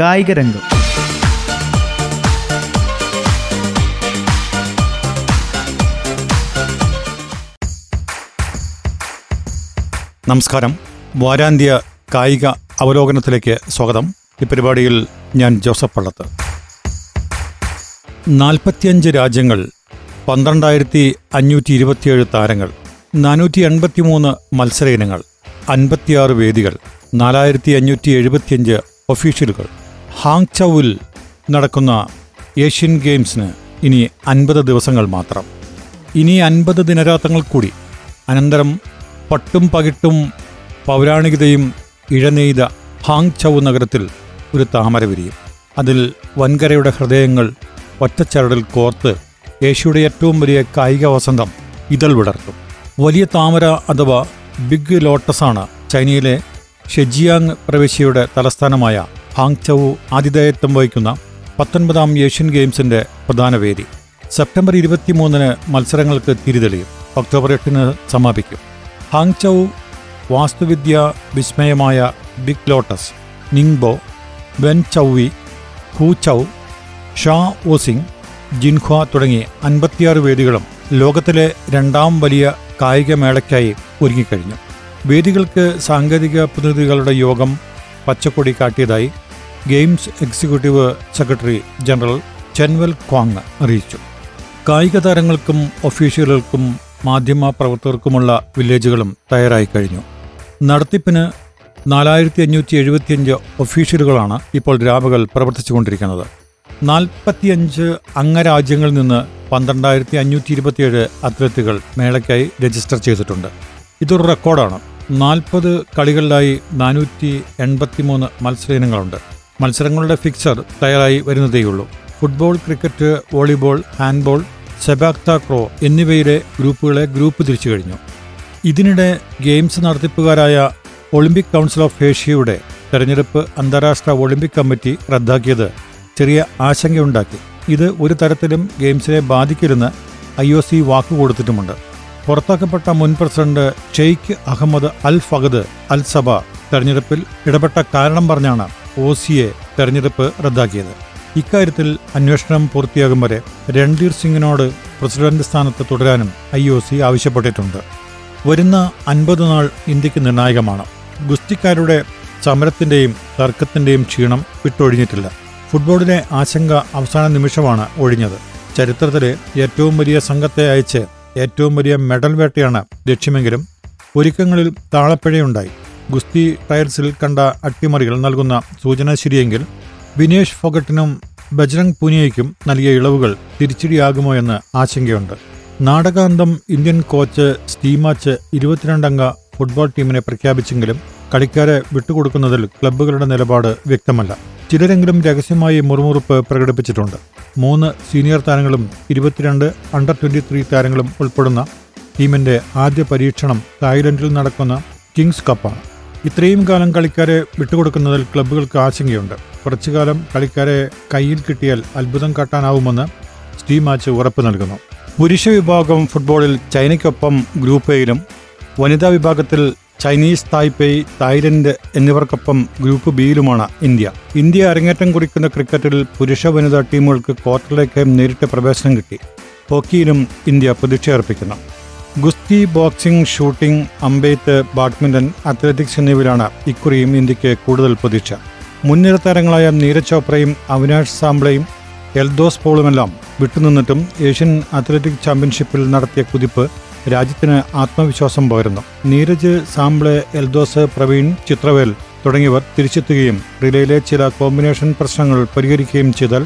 കായിക രംഗം. നമസ്കാരം. വാരാന്ത്യ കായിക അവലോകനത്തിലേക്ക് സ്വാഗതം. ഈ പരിപാടിയിൽ ഞാൻ ജോസഫ് പള്ളത്ത്. നാൽപ്പത്തിയഞ്ച് രാജ്യങ്ങൾ പന്ത്രണ്ടായിരത്തി അഞ്ഞൂറ്റി ഇരുപത്തിയേഴ് താരങ്ങൾ നാനൂറ്റി എൺപത്തിമൂന്ന് മത്സര ഇനങ്ങൾ അൻപത്തിയാറ് വേദികൾ നാലായിരത്തി അഞ്ഞൂറ്റി എഴുപത്തിയഞ്ച് ഒഫീഷ്യലുകൾ ഹാങ് ചൌവിൽ നടക്കുന്ന ഏഷ്യൻ ഗെയിംസിന് ഇനി അൻപത് ദിവസങ്ങൾ മാത്രം. ഇനി അൻപത് ദിനരാത്രങ്ങൾ കൂടി. അനന്തരം പട്ടും പകിട്ടും പൗരാണികതയും ഇഴനെയ്ത ഹാങ് ചൗ നഗരത്തിൽ ഒരു താമര വിരിയും. അതിൽ വൻകരയുടെ ഹൃദയങ്ങൾ ഒറ്റച്ചരടിൽ കോർത്ത് ഏഷ്യയുടെ ഏറ്റവും വലിയ കായിക വസന്തം ഇതൾ വിടർത്തും. വലിയ താമര അഥവാ ബിഗ് ലോട്ടസാണ് ചൈനയിലെ ഷെജിയാങ് പ്രവിശ്യയുടെ തലസ്ഥാനമായ ഹാങ് ചൌ ആതിഥേയത്വം വഹിക്കുന്ന പത്തൊൻപതാം ഏഷ്യൻ ഗെയിംസിന്റെ പ്രധാന വേദി. സെപ്റ്റംബർ ഇരുപത്തിമൂന്നിന് മത്സരങ്ങൾക്ക് തിരിതെളിയും. ഒക്ടോബർ എട്ടിന് സമാപിക്കും. ഹാങ് ചൌ വാസ്തുവിദ്യ വിസ്മയമായ big lotus Ningbo Wenzhou Huzhou Shaoxing Jinhua തുടങ്ങി അൻപത്തിയാറ് വേദികളും ലോകത്തിലെ രണ്ടാം വലിയ കായികമേളയ്ക്കായി ഒരുങ്ങിക്കഴിഞ്ഞു. വേദികൾക്ക് സാങ്കേതിക പ്രതിനിധികളുടെ യോഗം പച്ചക്കൊടി കാട്ടിയതായി ഗെയിംസ് എക്സിക്യൂട്ടീവ് സെക്രട്ടറി ജനറൽ ചെൻവൽ ക്വാങ് അറിയിച്ചു. കായിക താരങ്ങൾക്കും ഒഫീഷ്യലുകൾക്കും മാധ്യമ പ്രവർത്തകർക്കുമുള്ള വില്ലേജുകളും തയ്യാറായി കഴിഞ്ഞു. നടത്തിപ്പിന് നാലായിരത്തി അഞ്ഞൂറ്റി എഴുപത്തിയഞ്ച് ഒഫീഷ്യലുകളാണ് ഇപ്പോൾ രാപകൽ പ്രവർത്തിച്ചുകൊണ്ടിരിക്കുന്നത്. നാൽപ്പത്തിയഞ്ച് അംഗരാജ്യങ്ങളിൽ നിന്ന് പന്ത്രണ്ടായിരത്തി അഞ്ഞൂറ്റി ഇരുപത്തിയേഴ് അത്ലറ്റുകൾ മേളയ്ക്കായി രജിസ്റ്റർ ചെയ്തിട്ടുണ്ട്. ഇതൊരു റെക്കോർഡാണ്. നാൽപ്പത് കളികളിലായി നാനൂറ്റി എൺപത്തിമൂന്ന് മത്സര ഇനങ്ങളുണ്ട് മത്സരങ്ങളുടെ ഫിക്സർ തയ്യാറായി വരുന്നതേയുള്ളൂ. Football cricket volleyball handball sepak takraw എന്നിവയുടെ ഗ്രൂപ്പുകളെ ഗ്രൂപ്പ് തിരിച്ചു കഴിഞ്ഞു. ഇതിനിടെ ഗെയിംസ് നടത്തിപ്പുകാരായ ഒളിമ്പിക് കൗൺസിൽ ഓഫ് ഏഷ്യയുടെ തെരഞ്ഞെടുപ്പ് അന്താരാഷ്ട്ര ഒളിമ്പിക് കമ്മിറ്റി റദ്ദാക്കിയത് ചെറിയ ആശങ്കയുണ്ടാക്കി. ഇത് ഒരു തരത്തിലും ഗെയിംസിനെ ബാധിക്കില്ലെന്ന് ഐ ഒ സി വാക്കുകൊടുത്തിട്ടുമുണ്ട് പുറത്താക്കപ്പെട്ട മുൻ president Sheikh Ahmad al Fahad al Sabah തെരഞ്ഞെടുപ്പിൽ ഇടപെട്ട കാരണം പറഞ്ഞാണ് ഒ സിയെ തെരഞ്ഞെടുപ്പ് റദ്ദാക്കിയത്. ഇക്കാര്യത്തിൽ അന്വേഷണം പൂർത്തിയാകും വരെ രൺധീർ സിംഗിനോട് പ്രസിഡന്റ് സ്ഥാനത്ത് തുടരാനും ഐ ഒ സി ആവശ്യപ്പെട്ടിട്ടുണ്ട്. വരുന്ന അൻപത് നാൾ ഇന്ത്യയ്ക്ക് നിർണായകമാണ്. ഗുസ്തിക്കാരുടെ സമരത്തിന്റെയും തർക്കത്തിന്റെയും ക്ഷീണം വിട്ടൊഴിഞ്ഞിട്ടില്ല. ഫുട്ബോളിലെ ആശങ്ക അവസാന നിമിഷമാണ് ഒഴിഞ്ഞത്. ചരിത്രത്തിലെ ഏറ്റവും വലിയ സംഘത്തെ അയച്ച് ഏറ്റവും വലിയ മെഡൽ വേട്ടയാണ് ലക്ഷ്യമെങ്കിലും ഒരുക്കങ്ങളിൽ താളപ്പിഴയുണ്ടായി. ഗുസ്തി ടയർസിൽ കണ്ട അട്ടിമറികൾ നൽകുന്ന സൂചന ശരിയെങ്കിൽ വിനേഷ് ഫോഗട്ടിനും ബജ്രംഗ് പുനിയയ്ക്കും നൽകിയ ഇളവുകൾ തിരിച്ചടിയാകുമോ എന്ന് ആശങ്കയുണ്ട്. നാടകാന്തം ഇന്ത്യൻ കോച്ച് സ്റ്റീമാച്ച് ഇരുപത്തിരണ്ടംഗ ഫുട്ബോൾ ടീമിനെ പ്രഖ്യാപിച്ചെങ്കിലും കളിക്കാരെ വിട്ടുകൊടുക്കുന്നതിൽ ക്ലബ്ബുകളുടെ നിലപാട് വ്യക്തമല്ല. ചിലരെങ്കിലും രഹസ്യമായി മുറുമുറുപ്പ് പ്രകടിപ്പിച്ചിട്ടുണ്ട്. മൂന്ന് സീനിയർ താരങ്ങളും ഇരുപത്തിരണ്ട് അണ്ടർ ട്വന്റി ത്രീ താരങ്ങളും ഉൾപ്പെടുന്ന ടീമിന്റെ ആദ്യ പരീക്ഷണം തായ്ലൻഡിൽ നടക്കുന്ന കിങ്സ് കപ്പാണ്. ഇത്രയും കാലം കളിക്കാരെ വിട്ടുകൊടുക്കുന്നതിൽ ക്ലബ്ബുകൾക്ക് ആശങ്കയുണ്ട്. കുറച്ചുകാലം കളിക്കാരെ കയ്യിൽ കിട്ടിയാൽ അത്ഭുതം കാട്ടാനാവുമെന്ന് സ്റ്റീ മാച്ച് ഉറപ്പ് നൽകുന്നു. പുരുഷ വിഭാഗം ഫുട്ബോളിൽ ചൈനയ്ക്കൊപ്പം ഗ്രൂപ്പ് എയിലും വനിതാ വിഭാഗത്തിൽ ചൈനീസ് തായ്പേയ് തായ്ലൻഡ് എന്നിവർക്കൊപ്പം ഗ്രൂപ്പ് ബിയിലുമാണ് ഇന്ത്യ. ഇന്ത്യ അരങ്ങേറ്റം കുറിക്കുന്ന ക്രിക്കറ്റിൽ പുരുഷ വനിതാ ടീമുകൾക്ക് ക്വാർട്ടറിലേക്ക് നേരിട്ട് പ്രവേശനം കിട്ടി. ഹോക്കിയിലും ഇന്ത്യ പ്രതീക്ഷയർപ്പിക്കുന്നു. ഗുസ്തി ബോക്സിംഗ് ഷൂട്ടിംഗ് അമ്പെയ്ത്ത് ബാഡ്മിന്റൺ അത്ലറ്റിക്സ് എന്നിവയിലാണ് ഇക്കുറിയും ഇന്ത്യയ്ക്ക് കൂടുതൽ പ്രതീക്ഷ. മുൻനിര താരങ്ങളായ നീരജ് ചോപ്രയും അവിനാഷ് സാംബ്ലയും എൽദോസ് പോളുമെല്ലാം വിട്ടുനിന്നിട്ടും ഏഷ്യൻ അത്ലറ്റിക് ചാമ്പ്യൻഷിപ്പിൽ നടത്തിയ കുതിപ്പ് രാജ്യത്തിന് ആത്മവിശ്വാസം പകരുന്നു. നീരജ് സാംബ്ലെ എൽദോസ് പ്രവീൺ ചിത്രവേൽ തുടങ്ങിയവർ തിരിച്ചെത്തുകയും റിലേയിലെ ചില കോമ്പിനേഷൻ പ്രശ്നങ്ങൾ പരിഹരിക്കുകയും ചെയ്താൽ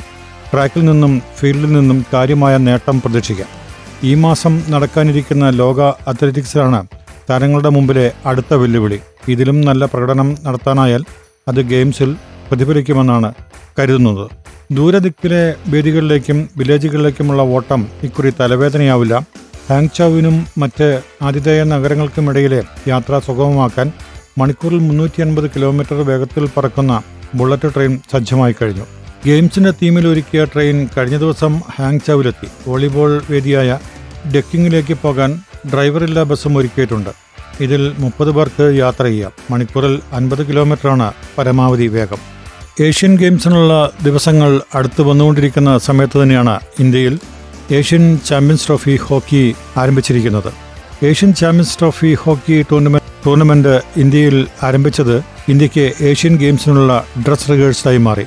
ട്രാക്കിൽ നിന്നും ഫീൽഡിൽ നിന്നും കാര്യമായ നേട്ടം പ്രതീക്ഷിക്കാം. ഈ മാസം നടക്കാനിരിക്കുന്ന ലോക അത്ലറ്റിക്സിലാണ് താരങ്ങളുടെ മുമ്പിലെ അടുത്ത വെല്ലുവിളി. ഇതിലും നല്ല പ്രകടനം നടത്താനായാൽ അത് ഗെയിംസിൽ പ്രതിഫലിക്കുമെന്നാണ് കരുതുന്നത്. ദൂരദിക്കിലെ വേദികളിലേക്കും വില്ലേജുകളിലേക്കുമുള്ള ഓട്ടം ഇക്കുറി തലവേദനയാവില്ല. ഹാങ്ചാവിനും മറ്റ് ആതിഥേയ നഗരങ്ങൾക്കുമിടയിലെ യാത്ര സുഗമമാക്കാൻ മണിക്കൂറിൽ മുന്നൂറ്റി അൻപത് കിലോമീറ്റർ വേഗത്തിൽ പറക്കുന്ന ബുള്ളറ്റ് ട്രെയിൻ സജ്ജമായി കഴിഞ്ഞു. ഗെയിംസിന്റെ തീമിൽ ഒരുക്കിയ ട്രെയിൻ കഴിഞ്ഞ ദിവസം ഹാങ്ചാവിലെത്തി. വോളിബോൾ വേദിയായ ഡെക്കിങ്ങിലേക്ക് പോകാൻ ഡ്രൈവറില്ലാ ബസ്സും ഒരുക്കിയിട്ടുണ്ട്. ഇതിൽ മുപ്പത് പേർക്ക് യാത്ര ചെയ്യാം. മണിക്കൂറിൽ അൻപത് കിലോമീറ്ററാണ് പരമാവധി വേഗം. ഏഷ്യൻ ഗെയിംസിനുള്ള ദിവസങ്ങൾ അടുത്ത് വന്നുകൊണ്ടിരിക്കുന്ന സമയത്ത് തന്നെയാണ് ഇന്ത്യയിൽ ഏഷ്യൻ ചാമ്പ്യൻസ് ട്രോഫി ഹോക്കി ആരംഭിച്ചിരിക്കുന്നത്. Asian champions trophy hockey tournament tournament ഇന്ത്യയിൽ ആരംഭിച്ചത് ഇന്ത്യയ്ക്ക് ഏഷ്യൻ ഗെയിംസിനുള്ള ഡ്രസ് റിഹേഴ്സലായി മാറി.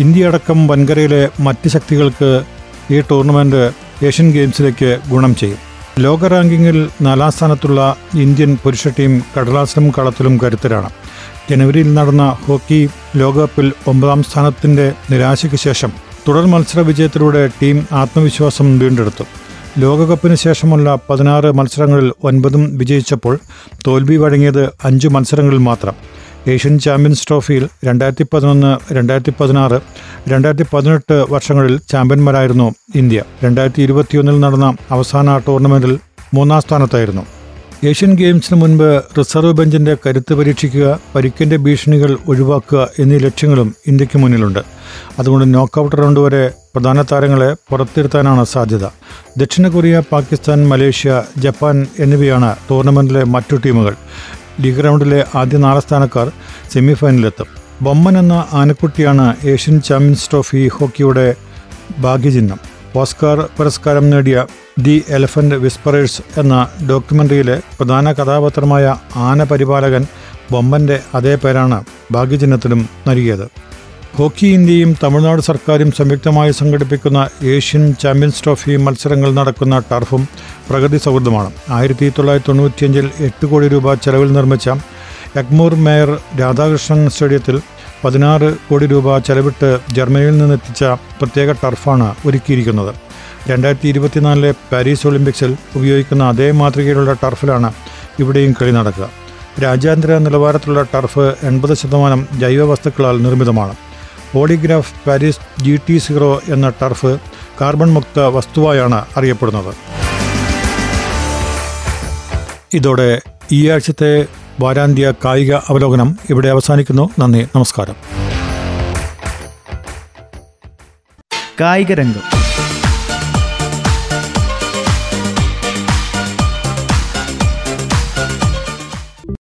ഇന്ത്യ അടക്കം വൻകരയിലെ മറ്റ് ശക്തികൾക്ക് ഈ ടൂർണമെന്റ് ഏഷ്യൻ ഗെയിംസിലേക്ക് ഗുണം ചെയ്യും. ലോക റാങ്കിങ്ങിൽ നാലാം സ്ഥാനത്തുള്ള ഇന്ത്യൻ പുരുഷ ടീം കടലാസിലും കളത്തിലും കരുത്തരാണ്. ജനുവരിയിൽ നടന്ന ഹോക്കി ലോകകപ്പിൽ ഒമ്പതാം സ്ഥാനത്തിന്റെ നിരാശയ്ക്ക് ശേഷം തുടർ മത്സര വിജയത്തിലൂടെ ടീം ആത്മവിശ്വാസം വീണ്ടെടുത്തു. ലോകകപ്പിന് ശേഷമുള്ള പതിനാറ് മത്സരങ്ങളിൽ ഒൻപതും വിജയിച്ചപ്പോൾ തോൽവി വഴങ്ങിയത് അഞ്ച് മത്സരങ്ങളിൽ മാത്രം. ഏഷ്യൻ ചാമ്പ്യൻസ് ട്രോഫിയിൽ രണ്ടായിരത്തി പതിനൊന്ന് രണ്ടായിരത്തി പതിനാറ് രണ്ടായിരത്തി പതിനെട്ട് വർഷങ്ങളിൽ ചാമ്പ്യന്മാരായിരുന്നു ഇന്ത്യ. രണ്ടായിരത്തി ഇരുപത്തിയൊന്നിൽ നടന്ന അവസാന ടൂർണമെന്റിൽ മൂന്നാം സ്ഥാനത്തായിരുന്നു. ഏഷ്യൻ ഗെയിംസിന് മുൻപ് റിസർവ് ബെഞ്ചിന്റെ കരുത്ത് പരീക്ഷിക്കുക പരിക്കിന്റെ ഭീഷണികൾ ഒഴിവാക്കുക എന്നീ ലക്ഷ്യങ്ങളും ഇന്ത്യയ്ക്ക് മുന്നിലുണ്ട്. അതുകൊണ്ട് നോക്കൌട്ട് റൗണ്ട് വരെ പ്രധാന താരങ്ങളെ പുറത്തിരുത്താനാണ് സാധ്യത. ദക്ഷിണ കൊറിയ പാകിസ്ഥാൻ മലേഷ്യ ജപ്പാൻ എന്നിവയാണ് ടൂർണമെന്റിലെ മറ്റു ടീമുകൾ. ലീഗ് റൗണ്ടിലെ ആദ്യ നാല് സ്ഥാനക്കാർ സെമിഫൈനലിലെത്തും. ബൊമ്മൻ എന്ന ആനക്കുട്ടിയാണ് ഏഷ്യൻ ചാമ്പ്യൻസ് ട്രോഫി ഹോക്കിയുടെ ഭാഗ്യചിഹ്നം. ഓസ്കാർ പുരസ്കാരം നേടിയ ദി എലഫന്റ് വിസ്പറേഴ്സ് എന്ന ഡോക്യുമെന്ററിയിലെ പ്രധാന കഥാപാത്രമായ ആന പരിപാലകൻ ബൊമ്മന്റെ അതേ പേരാണ് ഭാഗ്യചിഹ്നത്തിലും നൽകിയത്. ഹോക്കി ഇന്ത്യയും തമിഴ്നാട് സർക്കാരും സംയുക്തമായി സംഘടിപ്പിക്കുന്ന ഏഷ്യൻ ചാമ്പ്യൻസ് ട്രോഫി മത്സരങ്ങൾ നടക്കുന്ന ടർഫും പ്രകൃതി സൗഹൃദമാണ്. ആയിരത്തി തൊള്ളായിരത്തി തൊണ്ണൂറ്റിയഞ്ചിൽ എട്ട് കോടി രൂപ ചെലവിൽ നിർമ്മിച്ച എഗ്മൂർ മേയർ രാധാകൃഷ്ണൻ സ്റ്റേഡിയത്തിൽ പതിനാറ് കോടി രൂപ ചെലവിട്ട് ജർമ്മനിയിൽ നിന്നെത്തിച്ച പ്രത്യേക ടർഫാണ് ഒരുക്കിയിരിക്കുന്നത്. രണ്ടായിരത്തി ഇരുപത്തിനാലിലെ പാരീസ് ഒളിമ്പിക്സിൽ ഉപയോഗിക്കുന്ന അതേ മാതൃകയിലുള്ള ടർഫിലാണ് ഇവിടെയും കളി നടക്കുക. രാജ്യാന്തര നിലവാരത്തിലുള്ള ടർഫ് എൺപത് ശതമാനം ജൈവ വസ്തുക്കളാൽ നിർമ്മിതമാണ്. Polygraph Paris G T zero എന്ന ടർഫ് കാർബൺ മുക്ത വസ്തുവായാണ് അറിയപ്പെടുന്നത്. ഇതോടെ ഈ ആഴ്ചത്തെ വാരാന്ത്യ കായിക അവലോകനം ഇവിടെ അവസാനിക്കുന്നു. നന്ദി നമസ്കാരം. കായിക രംഗം.